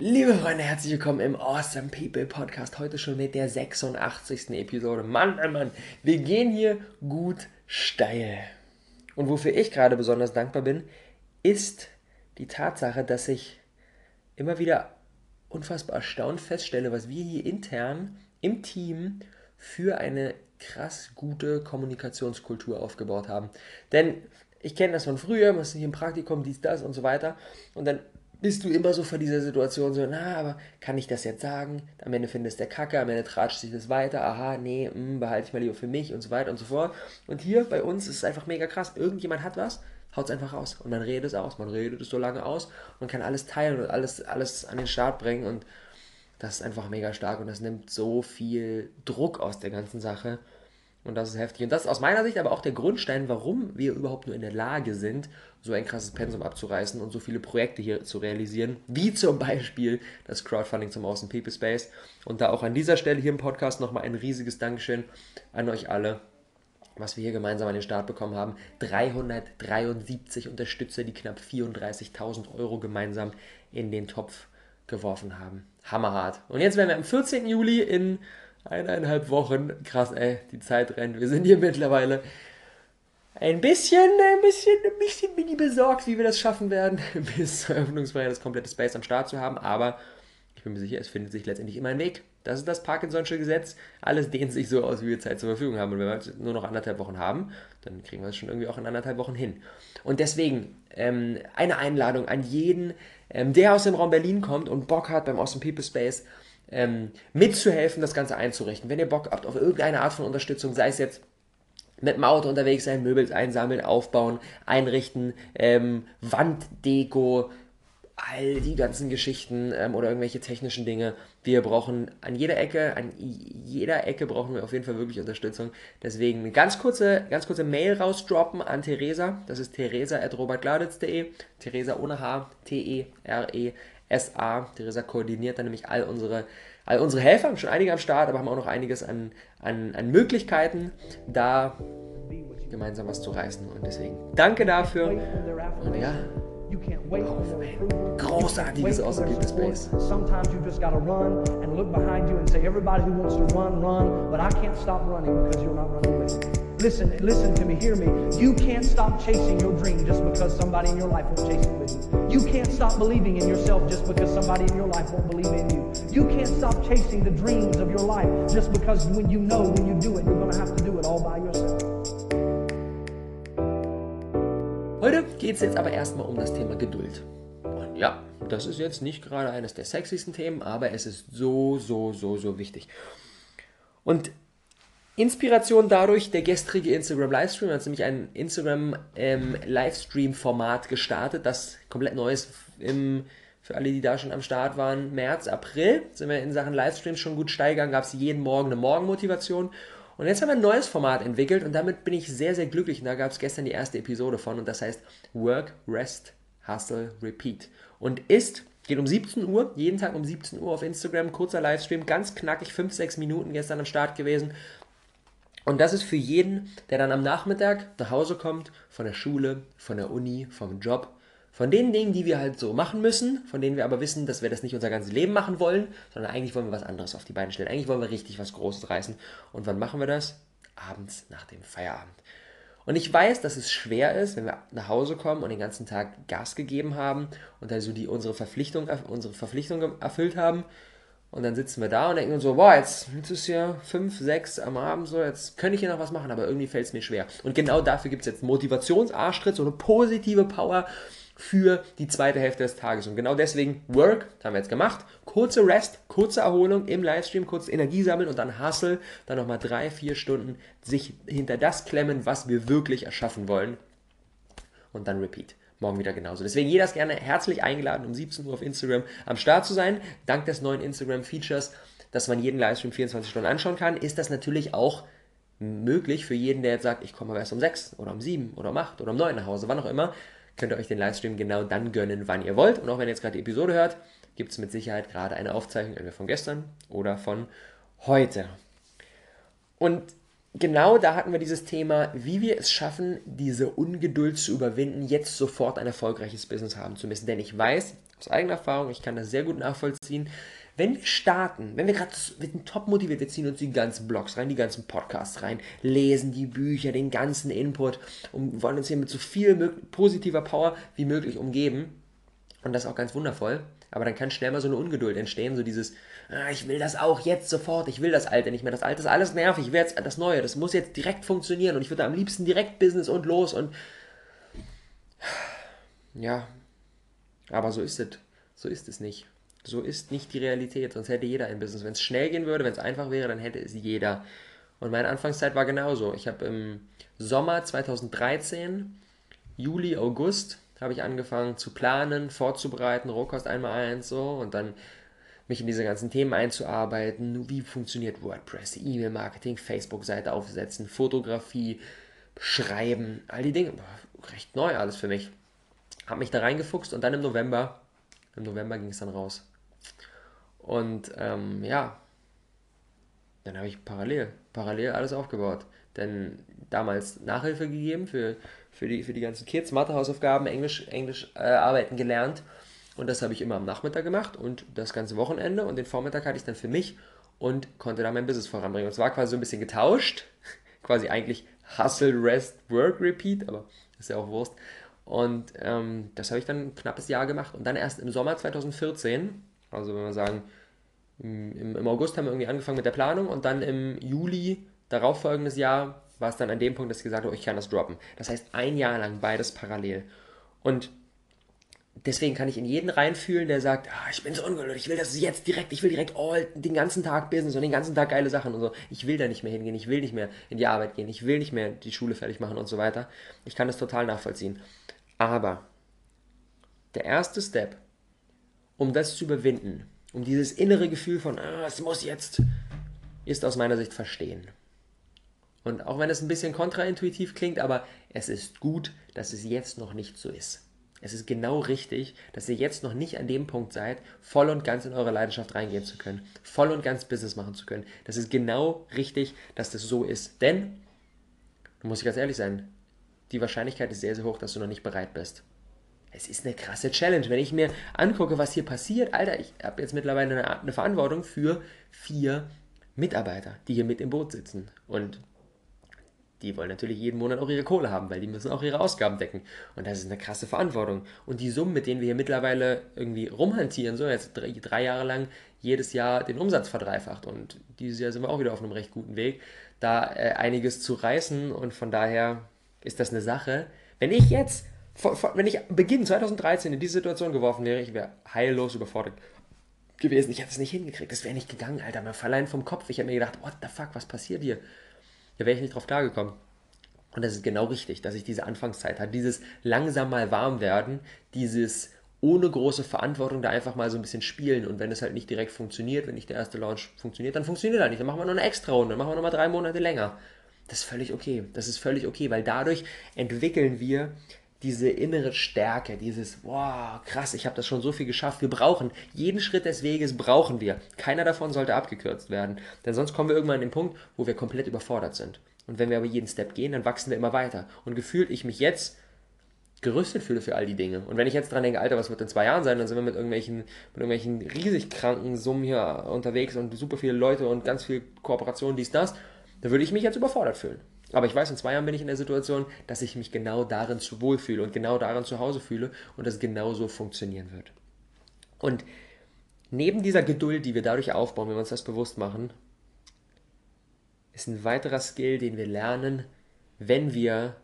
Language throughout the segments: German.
Liebe Freunde, herzlich willkommen im Awesome People Podcast. Heute schon mit der 86. Episode. Mann, Mann, Mann, wir gehen hier gut steil. Und wofür ich gerade besonders dankbar bin, ist die Tatsache, dass ich immer wieder unfassbar erstaunt feststelle, was wir hier intern im Team für eine krass gute Kommunikationskultur aufgebaut haben. Denn ich kenne das von früher, man ist nicht im Praktikum, dies, das und so weiter. Und dann bist du immer so vor dieser Situation so, na, aber kann ich das jetzt sagen? Am Ende findest der Kacke, am Ende tratscht sich das weiter, aha, nee, mh, hm, behalte ich mal lieber für mich und so weiter und so fort. Und hier bei uns ist es einfach mega krass. Irgendjemand hat was, haut es einfach raus und man redet es aus, man redet es so lange aus, man kann alles teilen und alles, alles an den Start bringen und das ist einfach mega stark und das nimmt so viel Druck aus der ganzen Sache. Und das ist heftig. Und das ist aus meiner Sicht aber auch der Grundstein, warum wir überhaupt nur in der Lage sind, so ein krasses Pensum abzureißen und so viele Projekte hier zu realisieren, wie zum Beispiel das Crowdfunding zum Außen People Space. Und da auch an dieser Stelle hier im Podcast nochmal ein riesiges Dankeschön an euch alle, was wir hier gemeinsam an den Start bekommen haben. 373 Unterstützer, die knapp 34.000 Euro gemeinsam in den Topf geworfen haben. Hammerhart. Und jetzt werden wir am 14. Juli in eineinhalb Wochen. Krass, ey, die Zeit rennt. Wir sind hier mittlerweile ein bisschen, ein bisschen, ein bisschen bin ich besorgt, wie wir das schaffen werden, bis zur Eröffnungsfeier das komplette Space am Start zu haben. Aber ich bin mir sicher, es findet sich letztendlich immer ein Weg. Das ist das Parkinson'sche Gesetz. Alles dehnt sich so aus, wie wir Zeit zur Verfügung haben. Und wenn wir nur noch anderthalb Wochen haben, dann kriegen wir es schon irgendwie auch in anderthalb Wochen hin. Und deswegen ähm, eine Einladung an jeden, ähm, der aus dem Raum Berlin kommt und Bock hat beim Awesome People Space ähm, mitzuhelfen, das Ganze einzurichten. Wenn ihr Bock habt auf irgendeine Art von Unterstützung, sei es jetzt mit dem Auto unterwegs sein, Möbel einsammeln, aufbauen, einrichten, ähm, Wanddeko, all die ganzen Geschichten ähm, oder irgendwelche technischen Dinge. Wir brauchen an jeder Ecke, an jeder Ecke brauchen wir auf jeden Fall wirklich Unterstützung. Deswegen eine ganz kurze, ganz kurze Mail rausdroppen an Theresa. Das ist theresa.robertgladitz.de. Theresa ohne H, T-E-R-E-S-A. Theresa koordiniert dann nämlich all unsere, all unsere Helfer, haben schon einige am Start, aber haben auch noch einiges an, an, an Möglichkeiten, da gemeinsam was zu reißen. Und deswegen danke dafür. Und ja. You can't wait for more approval. Großartiges Außergewöhnliches Space. Sometimes you just gotta run and look behind you and say, everybody who wants to run, run, but I can't stop running because you're not running with me. Listen, listen to me, hear me. You can't stop chasing your dream just because somebody in your life won't chase it with you. You can't stop believing in yourself just because somebody in your life won't believe in you. You can't stop chasing the dreams of your life just because when you know when you do it, you're to have to do it all by yourself. Geht es jetzt aber erstmal um das Thema Geduld. Und ja, das ist jetzt nicht gerade eines der sexiesten Themen, aber es ist so, so, so, so wichtig. Und Inspiration dadurch der gestrige Instagram Livestream, hat nämlich ein Instagram ähm, Livestream Format gestartet, das komplett neu ist im, für alle, die da schon am Start waren, März, April sind wir in Sachen Livestreams schon gut steigern, gab es jeden Morgen eine Morgenmotivation und jetzt haben wir ein neues Format entwickelt und damit bin ich sehr, sehr glücklich. Und da gab es gestern die erste Episode von und das heißt Work, Rest, Hustle, Repeat. Und ist, geht um 17 Uhr, jeden Tag um 17 Uhr auf Instagram, kurzer Livestream, ganz knackig, 5, 6 Minuten gestern am Start gewesen. Und das ist für jeden, der dann am Nachmittag nach Hause kommt, von der Schule, von der Uni, vom Job, von den Dingen, die wir halt so machen müssen, von denen wir aber wissen, dass wir das nicht unser ganzes Leben machen wollen, sondern eigentlich wollen wir was anderes auf die Beine stellen. Eigentlich wollen wir richtig was Großes reißen. Und wann machen wir das? Abends nach dem Feierabend. Und ich weiß, dass es schwer ist, wenn wir nach Hause kommen und den ganzen Tag Gas gegeben haben und also die unsere Verpflichtung, unsere Verpflichtung erfüllt haben. Und dann sitzen wir da und denken uns so, boah, jetzt, jetzt ist ja fünf, sechs am Abend so, jetzt könnte ich hier noch was machen, aber irgendwie fällt es mir schwer. Und genau dafür gibt es jetzt Motivationsarschtritt, so eine positive Power, für die zweite Hälfte des Tages. Und genau deswegen Work, das haben wir jetzt gemacht. Kurze Rest, kurze Erholung im Livestream, kurz Energie sammeln und dann Hustle, dann nochmal drei, vier Stunden sich hinter das klemmen, was wir wirklich erschaffen wollen. Und dann Repeat. Morgen wieder genauso. Deswegen jeder ist gerne herzlich eingeladen, um 17 Uhr auf Instagram am Start zu sein. Dank des neuen Instagram-Features, dass man jeden Livestream 24 Stunden anschauen kann, ist das natürlich auch möglich für jeden, der jetzt sagt, ich komme aber erst um 6 oder um 7 oder um 8 oder um 9 nach Hause, wann auch immer könnt ihr euch den Livestream genau dann gönnen, wann ihr wollt. Und auch wenn ihr jetzt gerade die Episode hört, gibt es mit Sicherheit gerade eine Aufzeichnung entweder von gestern oder von heute. Und genau da hatten wir dieses Thema, wie wir es schaffen, diese Ungeduld zu überwinden, jetzt sofort ein erfolgreiches Business haben zu müssen. Denn ich weiß aus eigener Erfahrung, ich kann das sehr gut nachvollziehen, wenn wir starten, wenn wir gerade top motiviert, wir ziehen uns die ganzen Blogs rein, die ganzen Podcasts rein, lesen die Bücher, den ganzen Input und wollen uns hier mit so viel positiver Power wie möglich umgeben. Und das ist auch ganz wundervoll. Aber dann kann schnell mal so eine Ungeduld entstehen, so dieses, ah, ich will das auch jetzt sofort, ich will das Alte nicht mehr, das Alte ist alles nervig, ich will jetzt das Neue, das muss jetzt direkt funktionieren und ich würde am liebsten direkt Business und los und ja, aber so ist es, so ist es nicht. So ist nicht die Realität, sonst hätte jeder ein Business. Wenn es schnell gehen würde, wenn es einfach wäre, dann hätte es jeder. Und meine Anfangszeit war genauso. Ich habe im Sommer 2013, Juli, August, habe ich angefangen zu planen, vorzubereiten, Rohkost einmal eins so und dann mich in diese ganzen Themen einzuarbeiten. Wie funktioniert WordPress, E-Mail-Marketing, Facebook-Seite aufsetzen, Fotografie, Schreiben, all die Dinge. Recht neu alles für mich. Habe mich da reingefuchst und dann im November, im November ging es dann raus. Und ähm, ja, dann habe ich parallel, parallel alles aufgebaut. Denn damals Nachhilfe gegeben für, für, die, für die ganzen Kids, Mathehausaufgaben, Englisch, Englisch äh, arbeiten gelernt. Und das habe ich immer am Nachmittag gemacht und das ganze Wochenende. Und den Vormittag hatte ich dann für mich und konnte da mein Business voranbringen. Und es war quasi so ein bisschen getauscht. quasi eigentlich Hustle, Rest, Work, Repeat, aber ist ja auch Wurst. Und ähm, das habe ich dann ein knappes Jahr gemacht. Und dann erst im Sommer 2014 also wenn wir sagen, im, im August haben wir irgendwie angefangen mit der Planung und dann im Juli darauffolgendes Jahr war es dann an dem Punkt, dass ich gesagt habe, ich kann das droppen. Das heißt, ein Jahr lang beides parallel. Und deswegen kann ich in jeden reinfühlen, der sagt, ah, ich bin so ungeduldig, ich will das jetzt direkt, ich will direkt all, den ganzen Tag Business und den ganzen Tag geile Sachen und so. Ich will da nicht mehr hingehen, ich will nicht mehr in die Arbeit gehen, ich will nicht mehr die Schule fertig machen und so weiter. Ich kann das total nachvollziehen. Aber der erste Step um das zu überwinden, um dieses innere Gefühl von, ah, es muss jetzt, ist aus meiner Sicht verstehen. Und auch wenn es ein bisschen kontraintuitiv klingt, aber es ist gut, dass es jetzt noch nicht so ist. Es ist genau richtig, dass ihr jetzt noch nicht an dem Punkt seid, voll und ganz in eure Leidenschaft reingehen zu können, voll und ganz Business machen zu können. Das ist genau richtig, dass das so ist. Denn, da muss ich ganz ehrlich sein, die Wahrscheinlichkeit ist sehr, sehr hoch, dass du noch nicht bereit bist es ist eine krasse Challenge. Wenn ich mir angucke, was hier passiert, Alter, ich habe jetzt mittlerweile eine, eine, Verantwortung für vier Mitarbeiter, die hier mit im Boot sitzen. Und die wollen natürlich jeden Monat auch ihre Kohle haben, weil die müssen auch ihre Ausgaben decken. Und das ist eine krasse Verantwortung. Und die Summen, mit denen wir hier mittlerweile irgendwie rumhantieren, so jetzt drei, drei Jahre lang jedes Jahr den Umsatz verdreifacht. Und dieses Jahr sind wir auch wieder auf einem recht guten Weg, da äh, einiges zu reißen. Und von daher ist das eine Sache. Wenn ich jetzt wenn ich Beginn 2013 in diese Situation geworfen wäre, ich wäre heillos überfordert gewesen. Ich hätte es nicht hingekriegt. Das wäre nicht gegangen, Alter. Mir verleihen vom Kopf. Ich hätte mir gedacht, what the fuck, was passiert hier? Da wäre ich nicht drauf klargekommen. Und das ist genau richtig, dass ich diese Anfangszeit hatte. Dieses langsam mal warm werden, dieses ohne große Verantwortung da einfach mal so ein bisschen spielen. Und wenn es halt nicht direkt funktioniert, wenn nicht der erste Launch funktioniert, dann funktioniert er nicht. Dann machen wir noch eine extra Runde, dann machen wir noch mal drei Monate länger. Das ist völlig okay. Das ist völlig okay, weil dadurch entwickeln wir diese innere Stärke, dieses, wow, krass, ich habe das schon so viel geschafft. Wir brauchen, jeden Schritt des Weges brauchen wir. Keiner davon sollte abgekürzt werden. Denn sonst kommen wir irgendwann an den Punkt, wo wir komplett überfordert sind. Und wenn wir aber jeden Step gehen, dann wachsen wir immer weiter. Und gefühlt ich mich jetzt gerüstet fühle für all die Dinge. Und wenn ich jetzt dran denke, Alter, was wird in zwei Jahren sein, dann sind wir mit irgendwelchen, mit irgendwelchen riesig kranken Summen hier unterwegs und super viele Leute und ganz viel Kooperation, dies, das, dann würde ich mich jetzt überfordert fühlen. Aber ich weiß, in zwei Jahren bin ich in der Situation, dass ich mich genau darin zu wohl fühle und genau darin zu Hause fühle und das genauso funktionieren wird. Und neben dieser Geduld, die wir dadurch aufbauen, wenn wir uns das bewusst machen, ist ein weiterer Skill, den wir lernen, wenn wir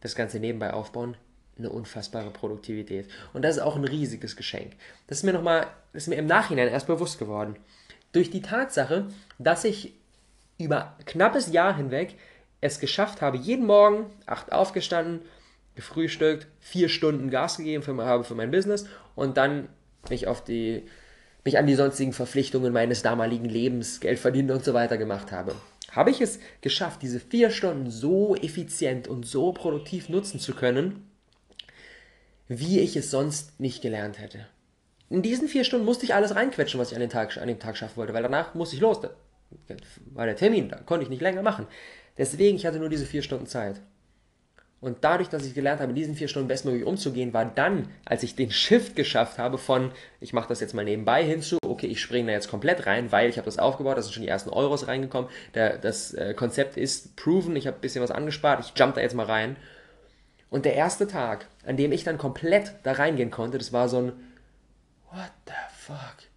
das Ganze nebenbei aufbauen, eine unfassbare Produktivität. Und das ist auch ein riesiges Geschenk. Das ist mir nochmal, das ist mir im Nachhinein erst bewusst geworden. Durch die Tatsache, dass ich über knappes Jahr hinweg es geschafft habe, jeden Morgen acht aufgestanden, gefrühstückt, vier Stunden Gas gegeben für, habe für mein Business und dann mich auf die mich an die sonstigen Verpflichtungen meines damaligen Lebens, Geld verdienen und so weiter gemacht habe. Habe ich es geschafft, diese vier Stunden so effizient und so produktiv nutzen zu können, wie ich es sonst nicht gelernt hätte. In diesen vier Stunden musste ich alles reinquetschen, was ich an, den Tag, an dem Tag schaffen wollte, weil danach musste ich los. Da war der Termin, da konnte ich nicht länger machen. Deswegen, ich hatte nur diese vier Stunden Zeit. Und dadurch, dass ich gelernt habe, in diesen vier Stunden bestmöglich umzugehen, war dann, als ich den Shift geschafft habe von, ich mache das jetzt mal nebenbei hinzu, okay, ich springe da jetzt komplett rein, weil ich habe das aufgebaut, da sind schon die ersten Euros reingekommen, der, das äh, Konzept ist proven, ich habe ein bisschen was angespart, ich jump da jetzt mal rein. Und der erste Tag, an dem ich dann komplett da reingehen konnte, das war so ein, what the fuck?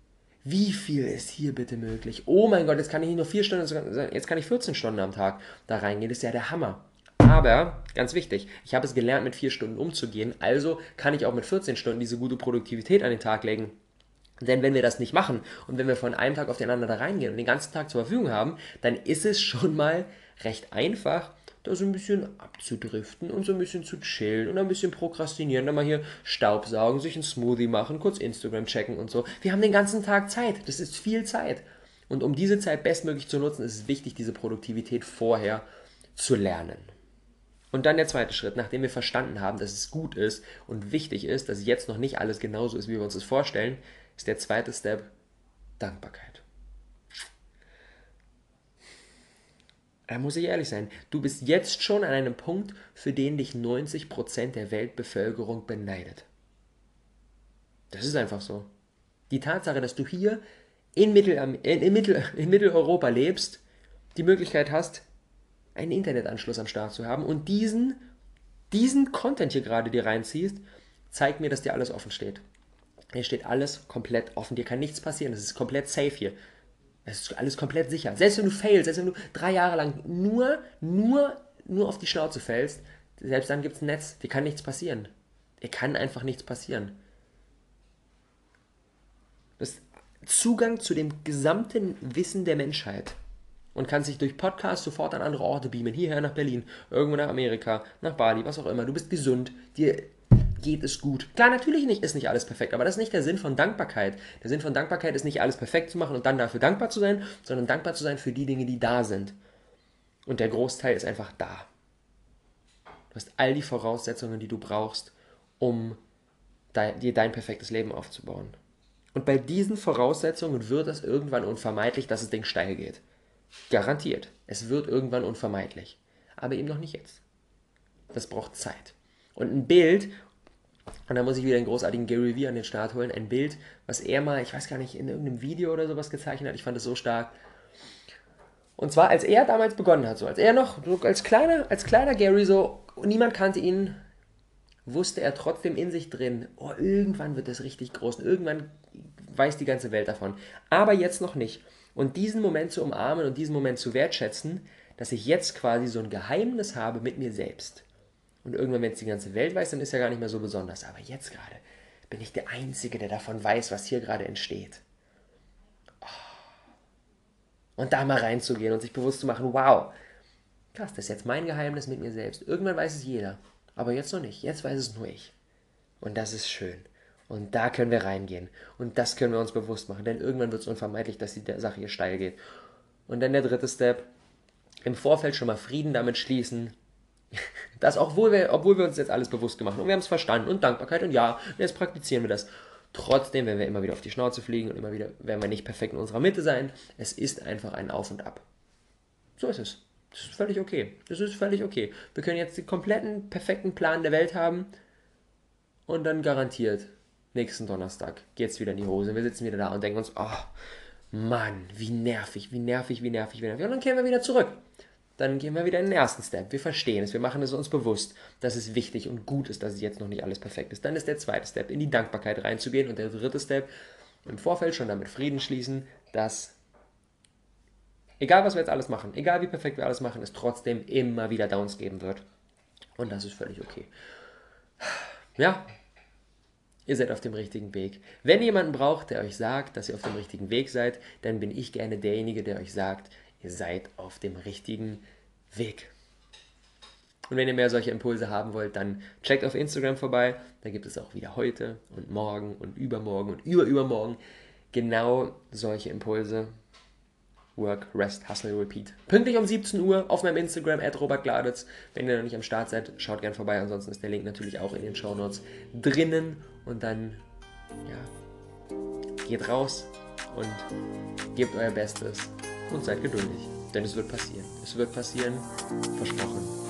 Wie viel ist hier bitte möglich? Oh mein Gott, jetzt kann ich nicht nur vier Stunden, jetzt kann ich 14 Stunden am Tag da reingehen, das ist ja der Hammer. Aber, ganz wichtig, ich habe es gelernt, mit vier Stunden umzugehen, also kann ich auch mit 14 Stunden diese gute Produktivität an den Tag legen. Denn wenn wir das nicht machen und wenn wir von einem Tag auf den anderen da reingehen und den ganzen Tag zur Verfügung haben, dann ist es schon mal recht einfach, da so ein bisschen abzudriften und so ein bisschen zu chillen und ein bisschen prokrastinieren, dann mal hier Staubsaugen, sich einen Smoothie machen, kurz Instagram checken und so. Wir haben den ganzen Tag Zeit. Das ist viel Zeit. Und um diese Zeit bestmöglich zu nutzen, ist es wichtig, diese Produktivität vorher zu lernen. Und dann der zweite Schritt, nachdem wir verstanden haben, dass es gut ist und wichtig ist, dass jetzt noch nicht alles genauso ist, wie wir uns das vorstellen, ist der zweite Step Dankbarkeit. Da muss ich ehrlich sein, du bist jetzt schon an einem Punkt, für den dich 90% der Weltbevölkerung beneidet. Das ist einfach so. Die Tatsache, dass du hier in, Mittel, in, Mittel, in Mitteleuropa lebst, die Möglichkeit hast, einen Internetanschluss am Start zu haben und diesen, diesen Content hier gerade dir reinziehst, zeigt mir, dass dir alles offen steht. Hier steht alles komplett offen. Dir kann nichts passieren. Es ist komplett safe hier. Es ist alles komplett sicher. Selbst wenn du failst, selbst wenn du drei Jahre lang nur, nur, nur auf die Schnauze fällst, selbst dann gibt es ein Netz. Dir kann nichts passieren. Dir kann einfach nichts passieren. Du hast Zugang zu dem gesamten Wissen der Menschheit und kannst dich durch Podcasts sofort an andere Orte beamen, hierher nach Berlin, irgendwo nach Amerika, nach Bali, was auch immer. Du bist gesund, dir geht es gut. Klar, natürlich nicht, ist nicht alles perfekt, aber das ist nicht der Sinn von Dankbarkeit. Der Sinn von Dankbarkeit ist nicht alles perfekt zu machen und dann dafür dankbar zu sein, sondern dankbar zu sein für die Dinge, die da sind. Und der Großteil ist einfach da. Du hast all die Voraussetzungen, die du brauchst, um dir dein perfektes Leben aufzubauen. Und bei diesen Voraussetzungen wird es irgendwann unvermeidlich, dass es Ding steil geht. Garantiert. Es wird irgendwann unvermeidlich. Aber eben noch nicht jetzt. Das braucht Zeit. Und ein Bild, und da muss ich wieder einen großartigen Gary Vee an den Start holen, ein Bild, was er mal, ich weiß gar nicht, in irgendeinem Video oder sowas gezeichnet hat. Ich fand es so stark. Und zwar, als er damals begonnen hat, so als er noch, so als kleiner, als kleiner Gary so, niemand kannte ihn, wusste er trotzdem in sich drin, oh, irgendwann wird das richtig groß, irgendwann weiß die ganze Welt davon. Aber jetzt noch nicht. Und diesen Moment zu umarmen und diesen Moment zu wertschätzen, dass ich jetzt quasi so ein Geheimnis habe mit mir selbst. Und irgendwann, wenn es die ganze Welt weiß, dann ist ja gar nicht mehr so besonders. Aber jetzt gerade bin ich der Einzige, der davon weiß, was hier gerade entsteht. Oh. Und da mal reinzugehen und sich bewusst zu machen, wow, krass, das ist jetzt mein Geheimnis mit mir selbst. Irgendwann weiß es jeder. Aber jetzt noch nicht. Jetzt weiß es nur ich. Und das ist schön. Und da können wir reingehen. Und das können wir uns bewusst machen. Denn irgendwann wird es unvermeidlich, dass die Sache hier steil geht. Und dann der dritte Step. Im Vorfeld schon mal Frieden damit schließen. Das, obwohl wir, obwohl wir uns jetzt alles bewusst gemacht haben. Und wir haben es verstanden. Und Dankbarkeit. Und ja, jetzt praktizieren wir das. Trotzdem werden wir immer wieder auf die Schnauze fliegen und immer wieder werden wir nicht perfekt in unserer Mitte sein. Es ist einfach ein Auf und Ab. So ist es. Das ist völlig okay. Das ist völlig okay. Wir können jetzt den kompletten, perfekten Plan der Welt haben und dann garantiert nächsten Donnerstag geht es wieder in die Hose. Wir sitzen wieder da und denken uns, oh Mann, wie nervig, wie nervig, wie nervig, wie nervig. Und dann kehren wir wieder zurück. Dann gehen wir wieder in den ersten Step. Wir verstehen es, wir machen es uns bewusst, dass es wichtig und gut ist, dass es jetzt noch nicht alles perfekt ist. Dann ist der zweite Step, in die Dankbarkeit reinzugehen. Und der dritte Step, im Vorfeld schon damit Frieden schließen, dass egal was wir jetzt alles machen, egal wie perfekt wir alles machen, es trotzdem immer wieder Downs geben wird. Und das ist völlig okay. Ja, Ihr seid auf dem richtigen Weg. Wenn ihr jemanden braucht, der euch sagt, dass ihr auf dem richtigen Weg seid, dann bin ich gerne derjenige, der euch sagt, ihr seid auf dem richtigen Weg. Und wenn ihr mehr solche Impulse haben wollt, dann checkt auf Instagram vorbei. Da gibt es auch wieder heute und morgen und übermorgen und überübermorgen genau solche Impulse. Work, Rest, Hustle, Repeat. Pünktlich um 17 Uhr auf meinem Instagram, at Robert Gladitz. Wenn ihr noch nicht am Start seid, schaut gerne vorbei. Ansonsten ist der Link natürlich auch in den Show Notes drinnen. Und dann, ja, geht raus und gebt euer Bestes und seid geduldig. Denn es wird passieren. Es wird passieren. Versprochen.